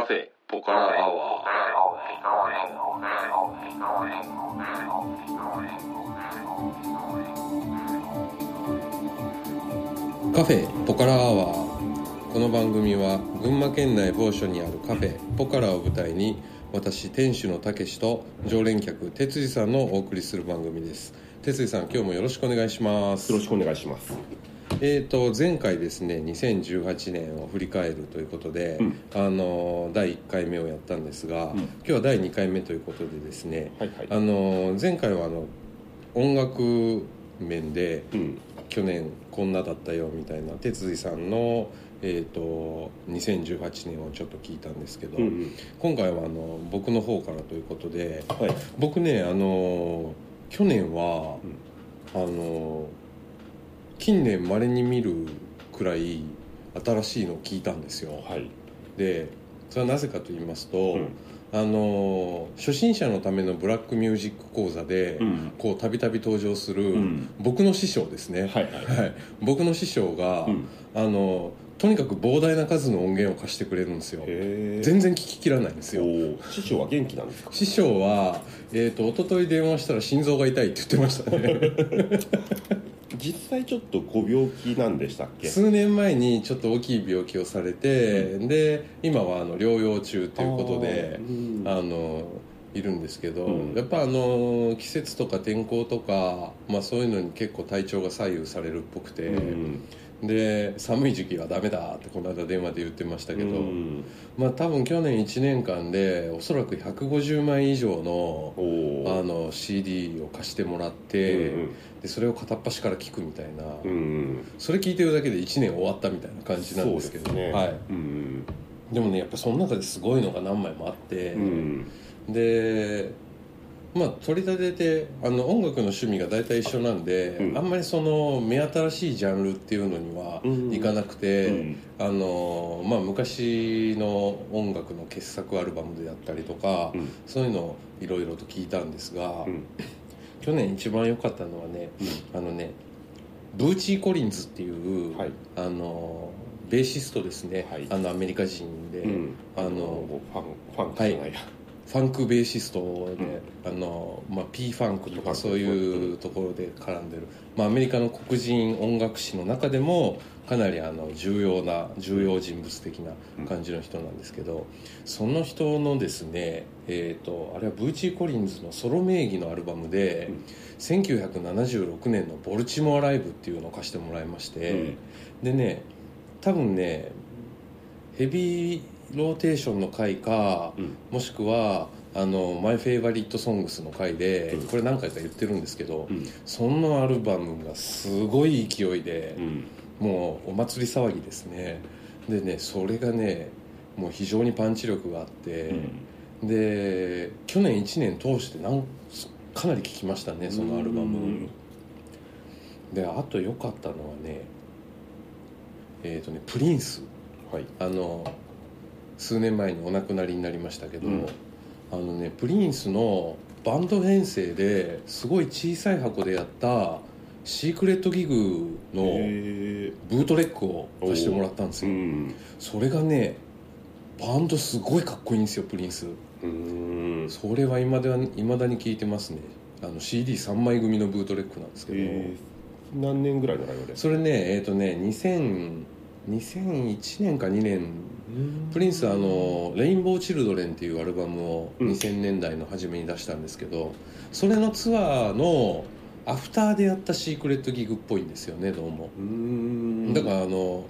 カフェポカラアワーカフェポカラアワー。この番組は群馬県内某所にあるカフェポカラを舞台に私店主のたけしと常連客哲司さんのお送りする番組です。哲司さん今日もよろしくお願いします。よろしくお願いしますえー、と前回ですね2018年を振り返るということで、うん。あの第1回目をやったんですが、ん。今日は第2回目ということでですね、はいはい。あの前回はあの音楽面でうん。去年こんなだったよみたいな哲司さんの、えー、と2018年をちょっと聞いたんですけど、うんうん。今回はあの僕の方からということではい。僕ねあの去年は、あの近年まれに見るくらい新しいのを聞いたんですよ。はい。でそれはなぜかと言いますと、うん。あの初心者のためのブラックミュージック講座で、うん。こうたびたび登場する、ん。僕の師匠ですね、はいはいはい、僕の師匠が、うん。あのとにかく膨大な数の音源を貸してくれるんですよ。全然聞ききらないんですよ。師匠は元気なんですか？師匠は、えー、と一昨日電話したら心臓が痛いって言ってましたね 実際ちょっとご病気なんでしたっけ？数年前にちょっと大きい病気をされて、で今はあの療養中ということであーうん。あのいるんですけど、うん。やっぱあの季節とか天候とか、まあ、そういうのに結構体調が左右されるっぽくて、うんで寒い時期はダメだってこの間電話で言ってましたけど、うん。まあ多分去年1年間でおそらく150枚以上のあの CD を貸してもらって、うんでそれを片っ端から聞くみたいな、うんうん。それ聞いてるだけで1年終わったみたいな感じなんですけどね。はい、うん。でもねやっぱその中ですごいのが何枚もあって、うん。でまあ取り立ててあの音楽の趣味が大体一緒なんで、うん。あんまりその目新しいジャンルっていうのにはうん。いかなくて、うん。あのまあ、昔の音楽の傑作アルバムであったりとか、うん。そういうのをいろいろと聞いたんですが、うん。去年一番良かったのはねあのねブーチー・コリンズっていう、はい。あのベーシストですね、はい。あのアメリカ人で、うん。あのファンファンクじゃないやファンクベーシストで、あのまあ、P ファンクとかそういうところで絡んでる、まあ、アメリカの黒人音楽史の中でもかなりあの重要な重要人物的な感じの人なんですけど、その人のですね、えー、とあれはブーチー・コリンズのソロ名義のアルバムで、うん。1976年の「ボルチモアライブ」っていうのを貸してもらいまして、でね多分ねヘビーローテーションの回か、うん。もしくはあのマイ・フェイバリット・ソングスの回で、うん。これ何回か言ってるんですけど、うん。そのアルバムがすごい勢いでう、ん。もうお祭り騒ぎですね。でねそれがねもう非常にパンチ力があって、で去年1年通してなんかなり聴きましたねそのアルバム、うん。であと良かったのはねえっ、とねプリンス。はい。あの数年前にお亡くなりになりましたけど、うん。あのねプリンスのバンド編成ですごい小さい箱でやったシークレットギグのブートレッグを貸してもらったんですよ、う。ん。それがねバンドすごいかっこいいんですよプリンス。うん。それはいまだだに聴いてますね。あの CD3 枚組のブートレックなんですけど、えー何年ぐらいのライブで？すそれねえっ、とね2000 2001年か2年プリンスあの「レインボー・チルドレン」っていうアルバムをうん。2000年代の初めに出したんですけど、それのツアーのアフターでやったシークレットギグっぽいんですよねどうも、うん。だからあの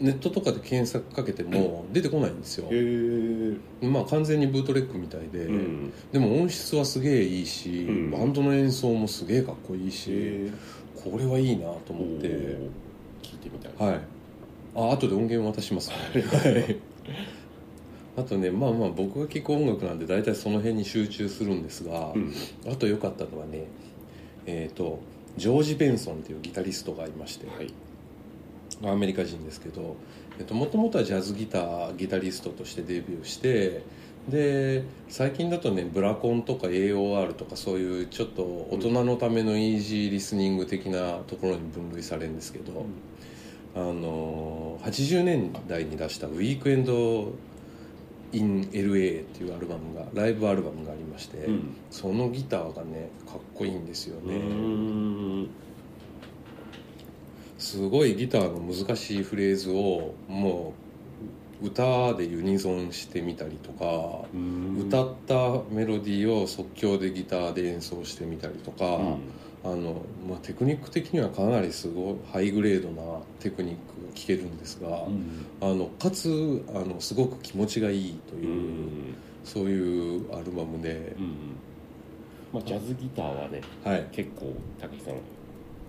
ネットとかで検索かけても出てこないんですよ、へえ。まあ完全にブートレックみたいで、うん。でも音質はすげえいいし、うん。バンドの演奏もすげえかっこいいし、へこれはいいなとお思って、聞いてみたい。はいあ後で音源渡します、はい。あとねまあまあ僕が聴く音楽なんで大体その辺に集中するんですが、うん。あと良かったのはねえっ、とジョージ・ベンソンっていうギタリストがいまして、はい。アメリカ人ですけどもともとはジャズギターギタリストとしてデビューしてで最近だとねブラコンとか AOR とかそういうちょっと大人のためのイージーリスニング的なところに分類されるんですけど、あの80年代に出した「ウィークエンド in LA」っていうアルバムがライブアルバムがありまして、うん。そのギターがねかっこいいんですようね、ん。すごいギターの難しいフレーズをもう歌でユニゾンしてみたりとか、歌ったメロディーを即興でギターで演奏してみたりとか、あのまあ、テクニック的にはかなりすごいハイグレードなテクニックが聴けるんですが、あのかつあのすごく気持ちがいいとういう、ん。そういうアルバムで、うん。まあジャズギターはねはい、結構高木さん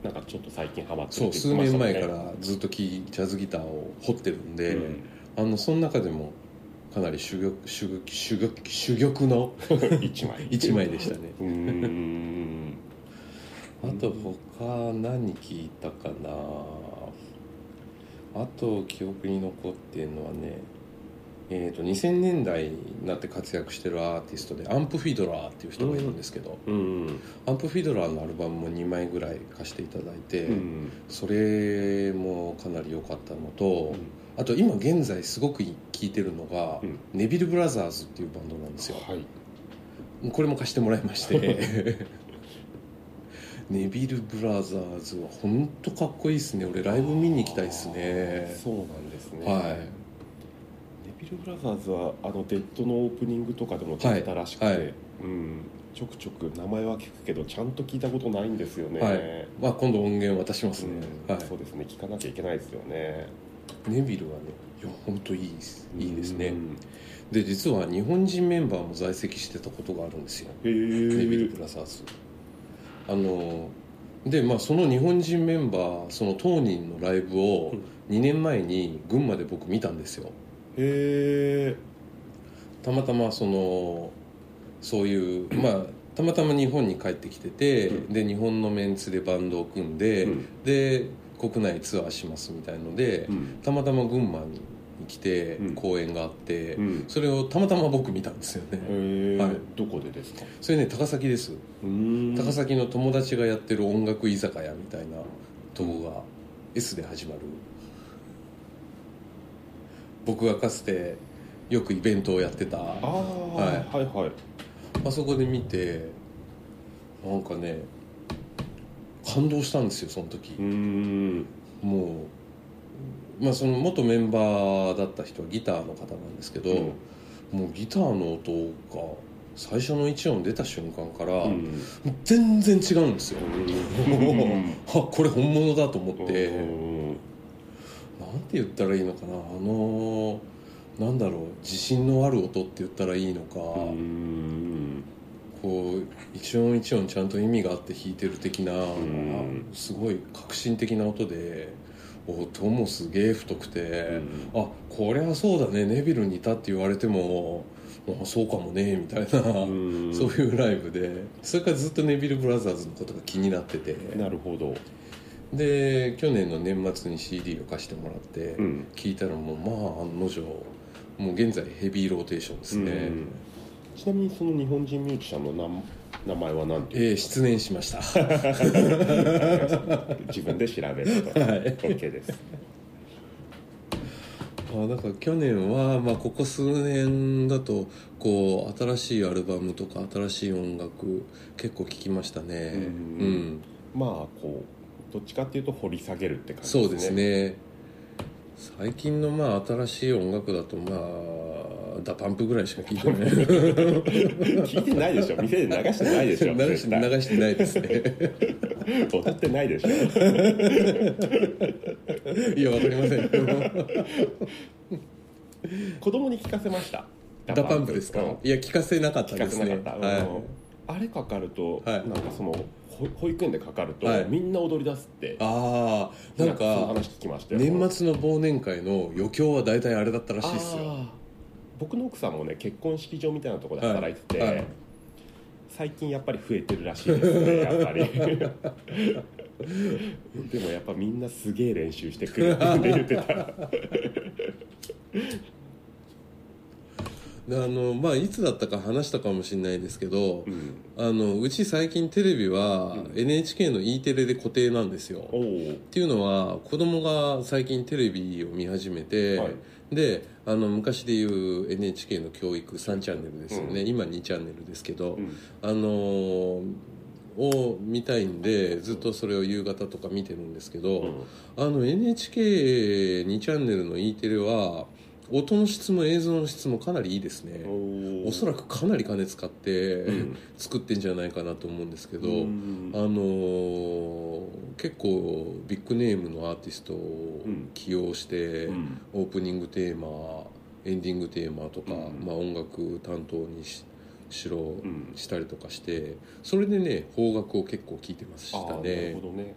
なんかちょっと最近ハマってそうるって数年言ってましたもんね。前からずっとジャズギターを掘ってるんで、うん。あのその中でもかなり珠玉珠玉珠玉珠玉の 一枚。一枚でしたね。うーんあと他何聞いたかな？あと記憶に残ってるのはねえー、と2000年代になって活躍してるアーティストでアンプ・フィドラーっていう人がいるんですけど、うんアンプ・フィドラーのアルバムも2枚ぐらい貸していただいて、うんそれもかなり良かったのと、あと今現在すごく聴いてるのが、うん。ネビル・ブラザーズっていうバンドなんですよ。はい。これも貸してもらいまして ネビル・ブラザーズは本当かっこいいですね。俺ライブ見に行きたいですね。そうなんですね。はい。ネビル・ブラザーズはあのデッドのオープニングとかでも出てたらしくて、はいはい。うん、ちょくちょく名前は聞くけどちゃんと聞いたことないんですよね、はい。まあ、今度音源渡しますね、うん。はい。そうですね。聞かなきゃいけないですよね。ネビルはねいや本当いいです。いいですね、うんで実は日本人メンバーも在籍してたことがあるんですよ。ネビル・ブラザーズあのでまあその日本人メンバーその当人のライブを2年前に群馬で僕見たんですよ。へえたまたまそのそういうまあたまたま日本に帰ってきてて、うん。で日本のメンツでバンドを組んで、うん。で国内ツアーしますみたいので、うん。たまたま群馬に来てうん。公演があって、うん。それをたまたま僕見たんですよね、はい。どこでですか？それね高崎です。うん。高崎の友達がやってる音楽居酒屋みたいなとこが S で始まる。僕がかつてよくイベントをやってた。はい。はいはい。あそこで見てなんかね感動したんですよその時。もうまあその元メンバーだった人はギターの方なんですけど、うん。もうギターの音が最初の1音出た瞬間から、全然違うんですよ、うん。あこれ本物だと思って、うんなんて言ったらいいのかな。あのなんだろう自信のある音って言ったらいいのか、うんこう一音一音ちゃんと意味があって弾いてる的な、ん。すごい革新的な音で音もすげえ太くて、あこれはそうだねネビルにいたって言われてもあそうかもねみたいな、うん。そういうライブでそれからずっとネビル・ブラザーズのことが気になってて。なるほど、で去年の年末に CD を貸してもらって、うん。聞いたらもうまあ案の定もう現在ヘビーローテーションですね、うん。ちなみにその日本人ミュージシャンの名名前は何ていうえー失念しました。自分で調べると、はい。OK です。あだから去年は、まあ、ここ数年だとこう新しいアルバムとか新しい音楽結構聴きましたね。うん。うん。まあこうどっちかっていうと掘り下げるって感じそうですね。最近のまあ新しい音楽だとまあ DA PUMP ぐらいしか聴いてない。聞いてないでしょ。店で流してないでしょ。流し流してないですね。踊ってないでしょ。いやわかりません。子供に聞かせました？ DA PUMP ですか、うん。いや聞かせなかったですね。はい。うん。あれかかると、はい。なんかそのほ保育園でかかると、はい。みんな踊り出すってああなんか話聞きましたよ。年末の忘年会の余興は大体あれだったらしいですよ僕の奥さんもね結婚式場みたいなところで働いてて、はい。はい。最近やっぱり増えてるらしいですねやっぱり。でもやっぱみんなすげえ練習してくるって言ってた。であのまあいつだったか話したかもしれないですけど、うん。あのうち最近テレビはうん。NHK の E テレで固定なんですよ、っていうのは子供が最近テレビを見始めて、はいであの昔でいう NHK の教育3チャンネルですよね、うん。今2チャンネルですけど、うん。あのーを見たいんでずっとそれを夕方とか見てるんですけど、うん。あの NHK2 チャンネルの E テレは音の質も映像の質もかなりいいですね。おそらくかなり金使って、うん。作ってんじゃないかなと思うんですけど、うん。あのー結構ビッグネームのアーティストをうん。起用して、うん。オープニングテーマエンディングテーマとか、うん。まあ、音楽担当にししろ、ん。したりとかしてそれでね邦楽を結構聞いてましたねね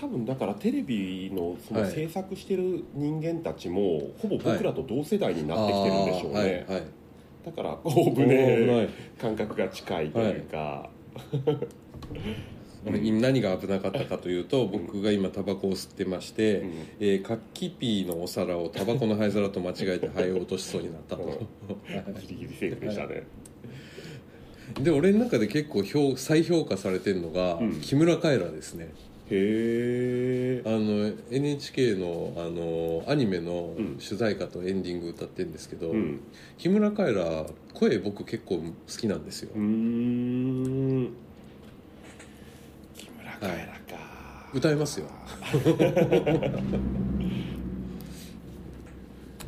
多分だからテレビのそのはい制作してる人間たちも、ほぼ僕らと同世代になってきてるんでしょうね、あーはいはい。だからオーブねはい。感覚が近いというか、俺何が危なかったかというと僕が今タバコを吸ってまして、うん。えー、カッキピーのお皿をタバコの灰皿と間違えて灰を落としそうになったと。ギリギリセーフでしたね、で俺の中で結構評再評価されてるのが、うん。木村カエラですねへえあの NHK のあのアニメのうん。主題歌とエンディング歌ってるんですけど、うん。木村カエラ声僕結構好きなんですよ、うーん。木村カエラか、歌いますよ。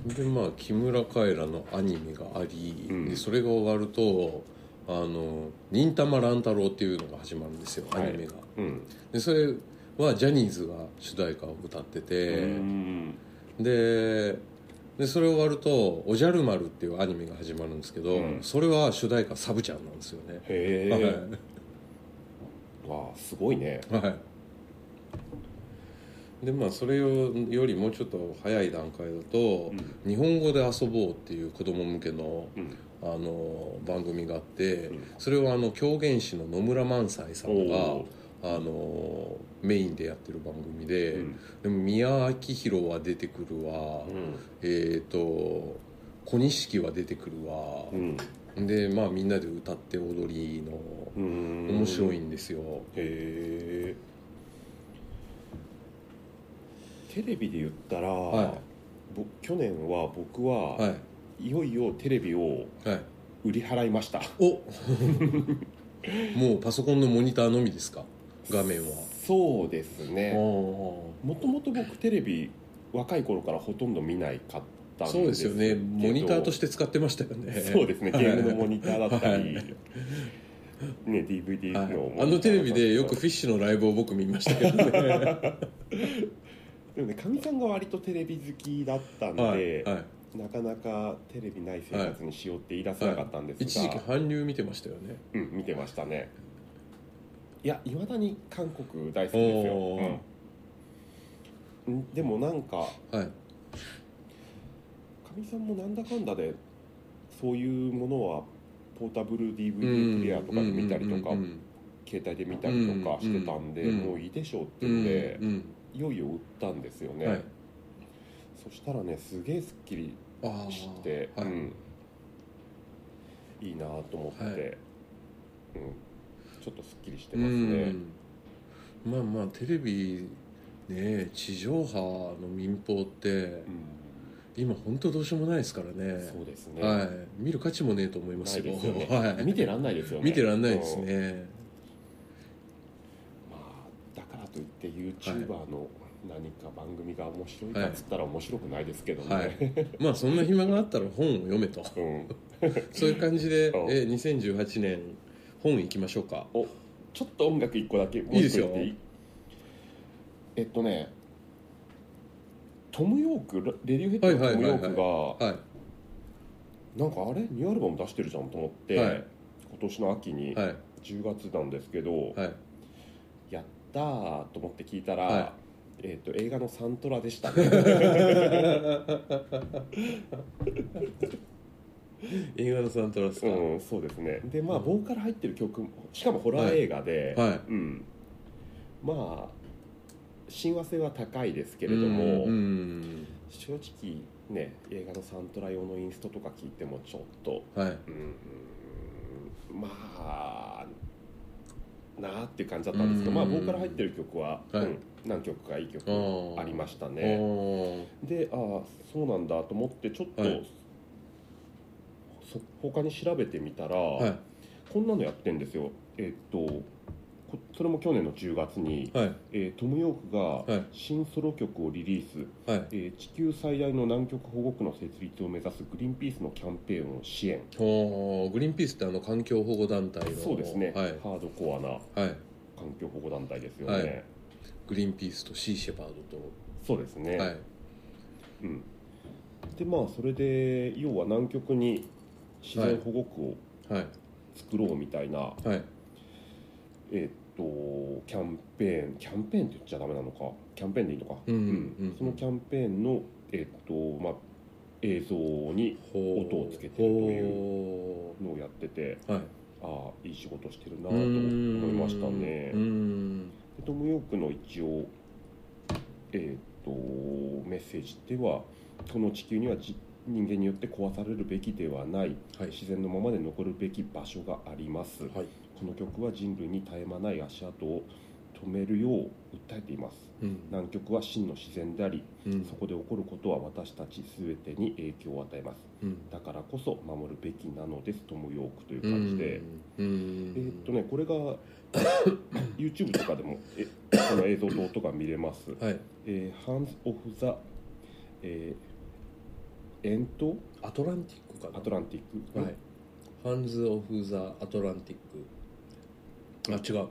でまあ木村カエラのアニメがあり、うん。でそれが終わると「あの忍たま乱太郎」っていうのが始まるんですよアニメが、うん。でそれはジャニーズが主題歌を歌ってて、うん。ででそれ終わると「おじゃる丸」っていうアニメが始まるんですけど、うん。それは主題歌サブちゃんなんですよね。へえ、わあすごいね。はい、はいでまあそれよよりもうちょっと早い段階だと「日本語で遊ぼう」っていう子供向けのうん。あの番組があって、うん。それをあの狂言師の野村萬斎さんがおあのメインでやってる番組で、うん。でも宮明宏は出てくるわ、えっ、と小錦は出てくるわ。う、ん。でまあみんなで歌って踊りのうん。面白いへんですよ、えテレビで言ったら、はぼ去年は僕は、はい。い、よいよテレビをはい。売り払いました。お。もうパソコンのモニターのみですか？画面は。そうですね。おもともと僕テレビ若い頃からほとんど見ないかったんそうですよね。モニターとしして使ってましたよね。そうですね。ゲームのモニターだったり、はい。ね DVD のはい。あのテレビでよくフィッシュのライブを僕見ましたけどね。でもねかみさんが割とテレビ好きだったんで、はい、はい、なかなかテレビない生活にしようって言い出せなかったんですが、一時期韓流見てましたよね。うん、見てましたねいやいまだに韓国大好きですよ。うん、でもなんかはい。かみさんもなんだかんだでそういうものはポータブル DVD プレイヤーとかで見たりとか、携帯で見たりとかしてたんで、うん。もういいでしょうってうん言うんで、うん。いよいよ売ったんですよね、はい。そしたらねすげえすっきりして、はい。うん、いいなと思って、はい。うん、ちょっとすっきりしてうますね、ん。まあまあテレビね地上波の民放ってうん。今本当どうしようもないですからね。そうですね、はい。見る価値もねえと思いますよ。ね、はい。見てらんないですよね。見てらんないですうん。ねまあ、だからといって YouTuber の何か番組が面白いかっつったら面白くないですけどね、はい。まあそんな暇があったら本を読めと。うん、そういう感じでうん。え2018年本行きましょうか。おちょっと音楽一個だけ。もういいですよ。言っていい？えっとねトム・ヨークレディオヘッドのトム・ヨークがはい。なんかあれ？ニューアルバム出してるじゃんと思って、はい。今年の秋にはい。10月なんですけど、はい。やったーと思って聞いたら、はえっと映画のサントラでしたね 映画のサントラですか、うんそうですね。でまあボーカル入ってる曲もしかもホラー映画で、はいはい。うん、まあ親和性は高いですけれども、うん正直ね映画のサントラ用のインストとか聞いてもちょっとはい。うんまあなーっていう感じだったんですけど、うん。まあボーカル入ってる曲は、はい。うん何曲かいい曲ありましたすねねでああそうなんだと思ってちょっと、はいそ他に調べてみたら、はい。こんなのやってんですよ。えっとこそれも去年の10月に、はい。えートム・ヨークがはい。新ソロ曲をリリース、はい。えー地球最大の南極保護区の設立を目指すグリーンピースのキャンペーンを支援。おーグリーンピースってあの環境保護団体のそうですね、はい。ハードコアなはい。環境保護団体ですよね、はい。グリーンピースとシーシェパードそうですね、うん、でまあそれで要は南極に自然保護区をはい作ろうみたいな、はい。えーっとキャンペーンキャンペーンって言っちゃダメなのか？キャンペーンでいいのか、うんうんうんそのキャンペーンの、えーっとまあ、映像に音をつけてるというほのをやっててうはい。ああいい仕事してるなうと思いましたね。でトム・ヨークの一応、えー、とメッセージではこの地球にはじ人間によって壊されるべきではないはい。自然のままで残るべき場所があります、はい。この曲は人類に絶え間ない足跡を止めるよう訴えています。うん。南極は真の自然でありうん。そこで起こることは私たち全てに影響を与えます。うん。だからこそ守るべきなのですトム・ヨークという感じで、うん。えーっとねこれが YouTube とかでもえこの映像と音が見れます。はい。えー、Hands of the、えー、エントアトランティックかな。アトランティック、はい。ハンズ・オフ・ザ・アトランティック。あ違う。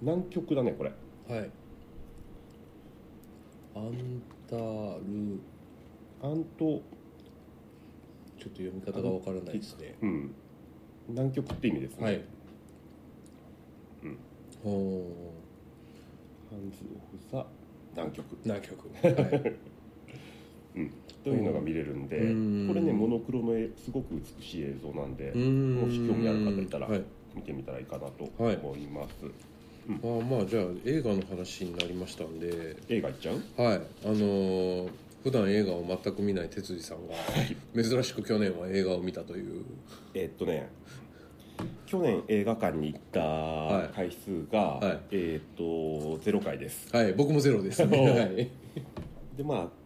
南極だねこれ。はい。アンタルアント、ちょっと読み方がわからないですね。うん、南極って意味ですね、はい。うん。ほ Hands of the 南極。う南極。はい というのが見れるんで、うん。これねモノクロの絵すごく美しい映像なんで、うん。もし興味ある方いたらはい。見てみたらいいかなとはい。思います、あまあじゃあ映画の話になりましたんで。映画いっちゃう？はい。あのー普段映画を全く見ない哲司さんが珍しく去年は映画を見たという。えーっとね去年映画館に行った回数が、はい。えーっと0回です。はい。僕もゼロです。ねでまあ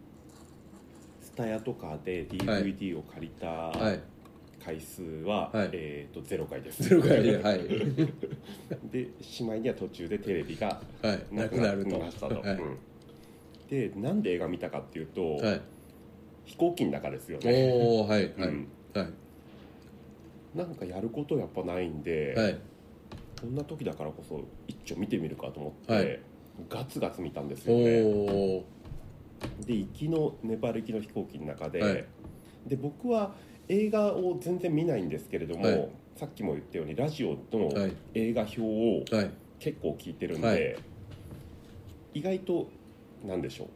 スタヤとかで DVD を借りたはい。回数は、はい。えー、と0回です。ゼロ回ではい。でしまいには途中でテレビがはい。なくなるなくなるとましたと、はい。うん。でなんで映画見たかっていうと、はい。飛行機の中ですよね、おおはいはい。うん。はい。なんかやることやっぱないんで、はい。こんな時だからこそ一丁見てみるかと思って、はい。ガツガツ見たんですおよね。おで行きのネパール行きの飛行機の中で、はい。で僕は映画を全然見ないんですけれども、はい。さっきも言ったようにラジオのはい。映画表をはい。結構聞いてるんで、はい。意外となんでしょう？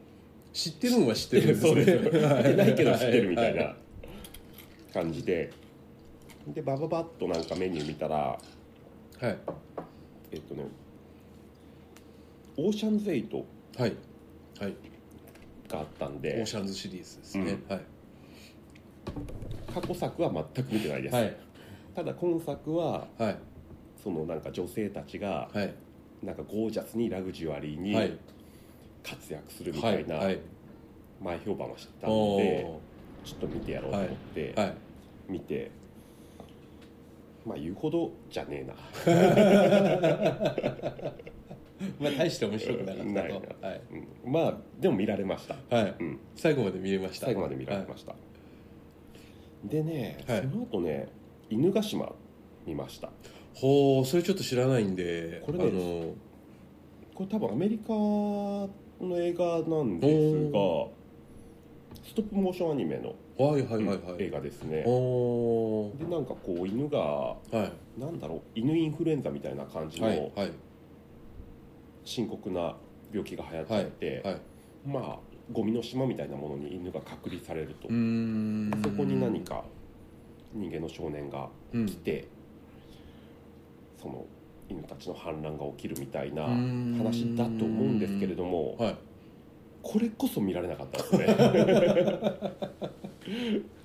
知ってるのは知ってるんですね。そうです見て ないけど知ってるみたいはな感じで。でバババッとなんかメニュー見たらはい。えっとねオーシャンズエイト。はい。はいがあったんオーでシャンズシリーズですね。はい。過去作は全く見てないです、はい。ただ今作ははい。そのなんか女性たちがはい。なんかゴージャスにラグジュアリーにはい。活躍するみたいな前評判は知ったおのでおちょっと見てやろうと思ってはい。見てまあ言うほどじゃねえな まあ大して面白くなかったと。はい。うん。まあでも見られました、はい。うん、最後まで見れました。最後まで見られました、でね、はい。その後ね犬ヶ島見ました。ほうそれちょっと知らないんでこれねあのこれ多分アメリカの映画なんですがストップモーションアニメのはいはいはいは映い画ですね、おでなんかこう犬がーはい。なんだろう犬インフルエンザみたいな感じはいのはい深刻な病気が流行っちゃって、はいまあゴミの島みたいなものに犬が隔離されると、そこに何か人間の少年がうん来て、その犬たちの反乱が起きるみたいなうん。話だと思うんですけれどもはい。これこそ見られなかったですね。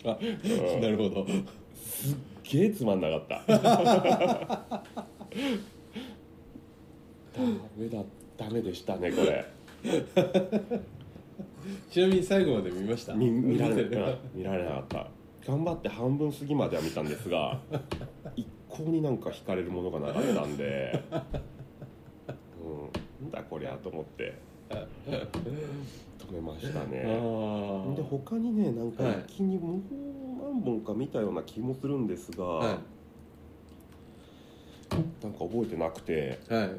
あうん。なるほど。すっげえつまんなかった。ダ メだダメでしたねこれ。ちなみに最後まで見ました？見見られな 見られなかった。頑張って半分過ぎまでは見たんですが 一向になんか惹かれるものがなかったんで、うん、なんだこりゃと思って。止めましたあねー。で他にねなんかはい一気にもう何本か見たような気もするんですが、はなんか覚えてなくて。いはい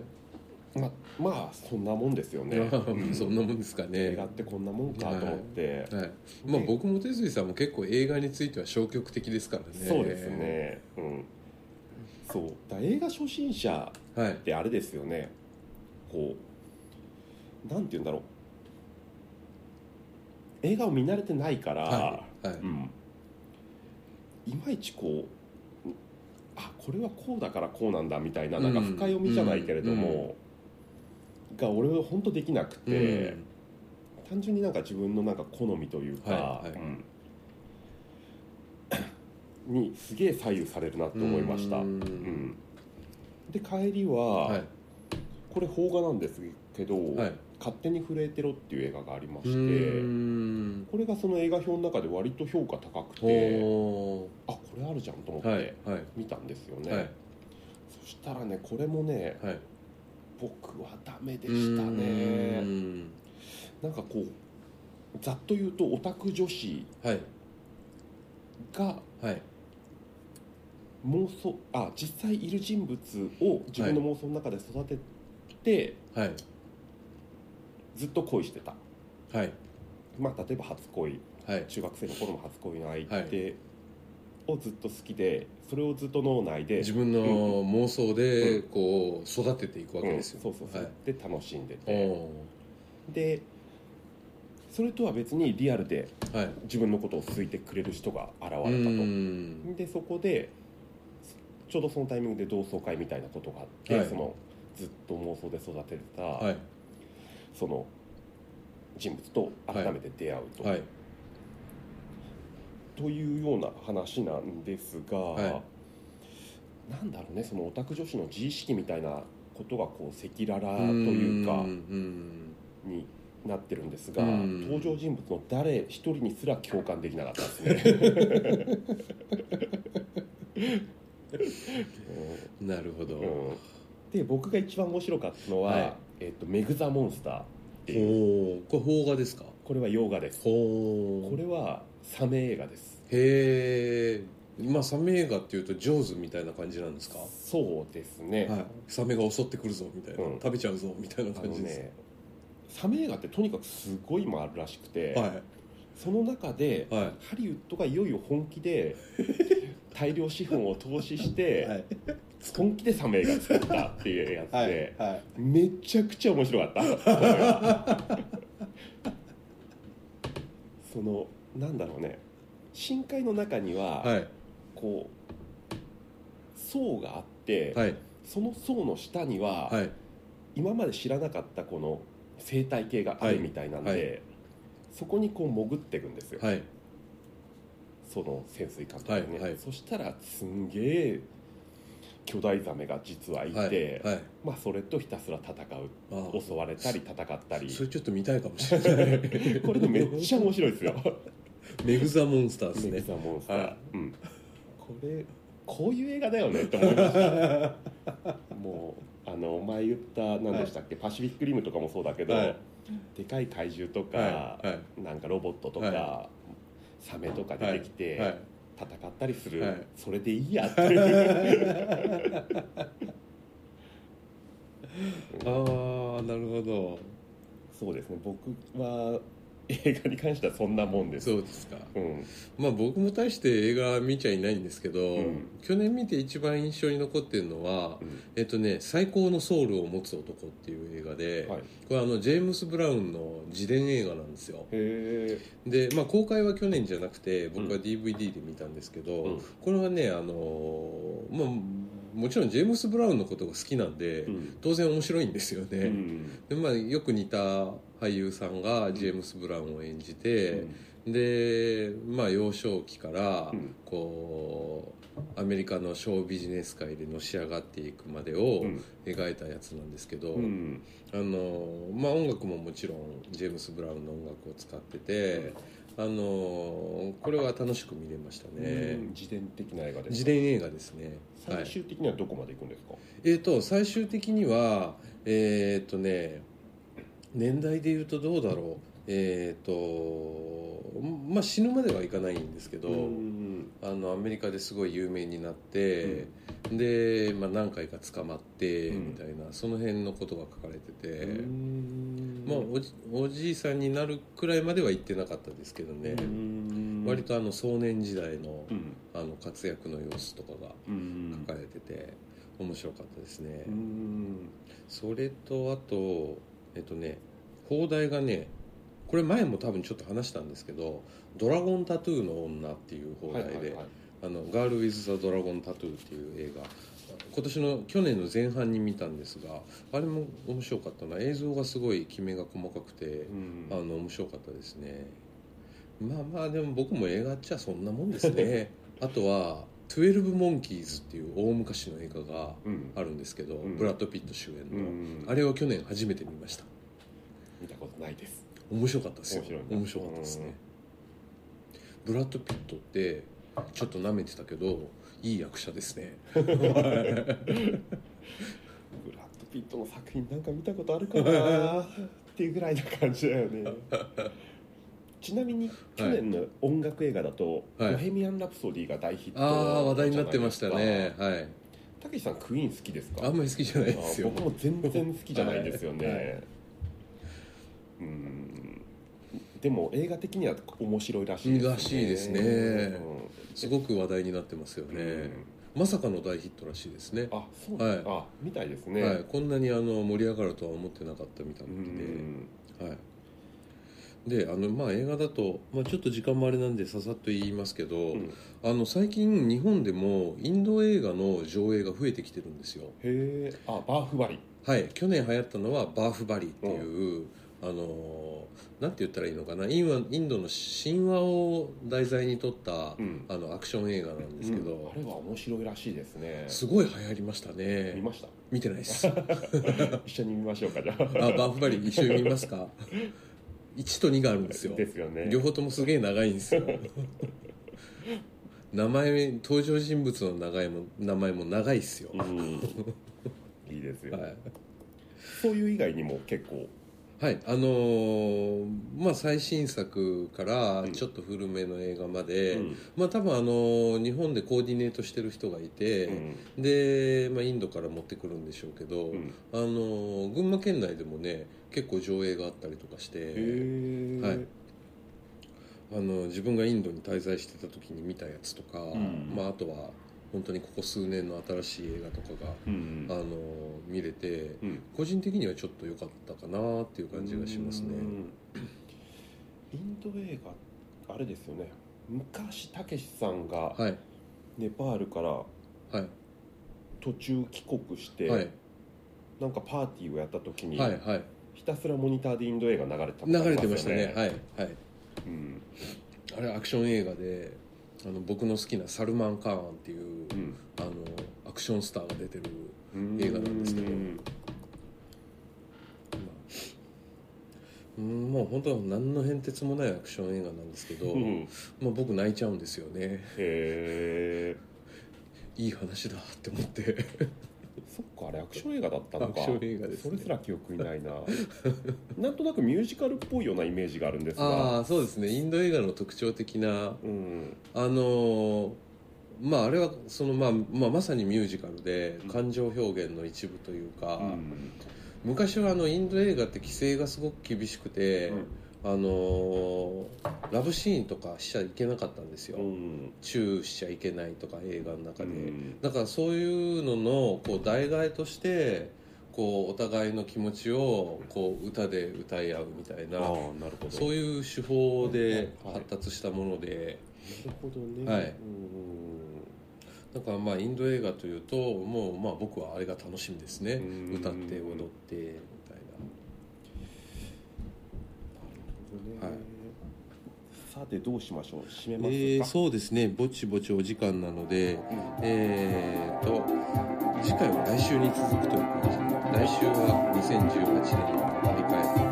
ままあそんなもんですよね、う んそんなもんですかね。映画ってこんなもんかと思って、はい。まあ僕も手杉さんも結構映画については消極的ですからね。そうですね。うん。そう。だ映画初心者はい。ってあれですよね。こうなんて言うんだろう。映画を見慣れてないから、はい。はい。うん、いまいちこうあこれはこうだからこうなんだみたいななんか深読みじゃないけれども、が俺は本当できなくて、単純になんか自分のなんか好みというか、はいはい。うん。にすげえ左右されるなと思いました。ううん。んで帰りは、はい。これ邦画なんですけど、はい。勝手に震えてろ」っていう映画がありまうしてこれがその映画表の中で割と評価高くておあこれあるじゃんと思ってはい。見たんですよね、はい。そしたらねこれもねはい僕はダメでしたね。ねなんかこうざっと言うとオタク女子はい。がはい。妄想あ実際いる人物を自分の妄想の中で育てて、はい。ずっと恋してた、はい。まあ、例えば初恋。はい。中学生の頃の初恋の相手をずっと好きでそれをずっと脳内で自分の妄想でこう育てていくわけですよ、うん。そうそうそう、はい。で楽しんでて。おでそれとは別にリアルで自分のことを好いてくれる人が現れたうと。ーん。でそこでちょうどそのタイミングで同窓会みたいなことがあって、はい。そのずっと妄想で育ててた、はい。その人物と改めて出会うと、はいというような話なんですが、はなんだろうねそのオタク女子の自意識みたいなことがこう赤裸々というかになってるんですがうん。登場人物の誰一人にすら共感できなかったですね。うん。なるほど、うん。で僕が一番面白かったのは、はい。えっとメグ・ザ・モンスターっていう。これ邦画ですか？これは洋画です。ほこれはサメ映画です。へえまあサメ映画っていうとジョーズみたいな感じなんですか？そうですね、はい。サメが襲ってくるぞみたいな、うん。食べちゃうぞみたいな感じです。ねサメ映画ってとにかくすごいもあるらしくて、はその中でい。はハリウッドがいよいよ本気で 大量資本を投資して、はい。本気でサメ映画作ったっていうやつで、はい。めちゃくちゃ面白かった。そのなんだろうね。深海の中には、はい。こう層があって、はい。その層の下には、はい。今まで知らなかったこの生態系があるみたいなんで、そこにこう潜っていくんですよ、はい。その潜水艦とかね、そしたらすんげえ巨大ザメが実はいて、はい。はい。まあ、それとひたすら戦う。襲われたり戦ったり。それちょっと見たいかもしれない。これでめっちゃ面白いですよメグザモンスターですね。メグザモンスター、はうん、これこういう映画だよねって思いました。もうあの前言った何でしたっけ、パシフィックリムとかもそうだけど、はい。でかい怪獣とか、はい。はなんかロボットとか、はサメとか出てきて、はい。戦ったりする、はい。それでいいや。っていうああなるほど。そうですね。僕は映画に関してはそんなもんです。そうですか。うん。まあ僕も大して映画見ちゃいないんですけど、ん。去年見て一番印象に残ってるのは、うん。えっとね「最高のソウルを持つ男」っていう映画で、はい。これあのジェームス・ブラウンの自伝映画なんですよ。で、まあ、公開は去年じゃなくて僕は DVD で見たんですけど、うん。これはねあのまあもちろんジェームス・ブラウンのことが好きなんで、うん。当然面白いんですよね、うん。でまあ、よく似た俳優さんがジェームス・ブラウンを演じて、で、まあ、幼少期からうん。こうアメリカのショービジネス界でのし上がっていくまでをうん。描いたやつなんですけど、うん。あのまあ、音楽ももちろんジェームス・ブラウンの音楽を使ってて、あのこれは楽しく見れましたね、うん自伝的な映画です自伝映画ですね。はい。最終的にはどこまで行くんですか、えー、と最終的にはえっ、とね年代で言うとどうだろう。えっ、とまあ死ぬまではいかないんですけど、うんあのアメリカですごい有名になって、で、まあ、何回か捕まってうん。みたいな、その辺のことが書かれてて、うん。まあ、おじおじいさんになるくらいまでは行ってなかったですけどね、うん。割とあの少年時代のうん。あの活躍の様子とかがうん。書かれてて面白かったですね、うん。それとあとえっとね放題がねこれ前も多分ちょっと話したんですけど「ドラゴンタトゥーの女」っていう放題で、はいはいはいあのガール・ウィズ・ザ・ドラゴン・タトゥーっていう映画。今年の去年の前半に見たんですがあれも面白かったな。映像がすごいきめが細かくて、うん。あの面白かったですね。まあまあでも僕も映画っちゃそんなもんですね。あとは「12モンキーズ」っていう大昔の映画がうん。あるんですけど、ん。ブラッド・ピット主演の、うん。あれを去年初めて見ました。見たことないです。面白かったですよ。面白かったですね。ブラッド・ピットってちょっと舐めてたけどいい役者ですね。ブラッド・ピットの作品なんか見たことあるかな？っていうぐらいな感じだよね。ちなみに去年の音楽映画だと「はい。ボヘミアン・ラプソディ」が大ヒットああ話題になってましたね。はい。たけしさんクイーン好きですか？あんまり好きじゃないですよ。あ僕も全然好きじゃないんですよね、はい。はいうん。でも映画的には面白いらしいですね。らしいですねすごく話題になってますようん。ね、まさかの大ヒットらしいですね、あそう、はい。あみたいですね、はい、こんなにあの盛り上がるとは思ってなかったみたいうなので、ん。はい、であのまあ映画だと、まあ、ちょっと時間もあれなんでささっと言いますけど、うん。あの最近日本でもインド映画の上映が増えてきてるんですよ。へえあバーフバリ。はい。去年流行ったのはバーフバリっていう、あのなんて言ったらいいのかな。インワインドの神話を題材に撮った、うん。あのアクション映画なんですけど、うん。あれは面白いらしいですね。すごい流行りました見ねました？見てないです。あ 一緒に見ましょうかじゃあ。バーフバリ一緒に見ますか。1と2があるんですよ。ですよね。両方ともすげえ長いんですよ。名前登場人物の名前も名前も長いっすよ、うん。いいですよ、はい、そういう以外にも結構はい、あのーまあ最新作からうん。ちょっと古めの映画まで、うん。まあ多分あのー日本でコーディネートしてる人がいて、で、まあ、インドから持ってくるんでしょうけど、うん。あのー群馬県内でもね結構上映があったりとかして、はい。あの自分がインドに滞在してた時に見たやつとか、ん。まあ、あとは本当にここ数年の新しい映画とかが、うんあの見れてうん。個人的にはちょっと良かったかなっていう感じがしますね。うんインド映画あれですよね。昔たけしさんがはい。ネパールからはい。途中帰国して、はい。なんかパーティーをやった時に、はいはい。ひたすらモニターでインド映画流れてた流れてましたね。はいはい。うん。あれアクション映画であの僕の好きなサルマン・カーンっていう、うん。あのアクションスターが出てる、うん。映画なんですけど。うん。うん、もう本当何の変哲もないアクション映画なんですけど、うん。まあ、僕泣いちゃうんですよね。へえ いい話だって思ってそっかあれアクション映画だったのか。アクション映画ですね。それすら記憶にないな。なんとなくミュージカルっぽいようなイメージがあるんですあが。あそうですね。インド映画の特徴的なうん。あのーまああれはその、まあまあ、まさにミュージカルで感情表現の一部というか、うん。昔はあのインド映画って規制がすごく厳しくて、あのーラブシーンとかしちゃいけなかったんですよ、うん。チューしちゃいけないとか映画の中で、うん。だからそういうののこう代替えとしてこうお互いの気持ちをこう歌で歌い合うみたいなそういう手法ではい。発達したもので。なるほどね。はい。うん。だからまあインド映画というともうまあ僕はあれが楽しみですね。うん。歌って踊ってみたいななるほどね、はい。さてどうしましょう？締めますか、えー、そうですね。ぼちぼちお時間なので、えーと次回は来週に続くという感じで来週は2018年を振り返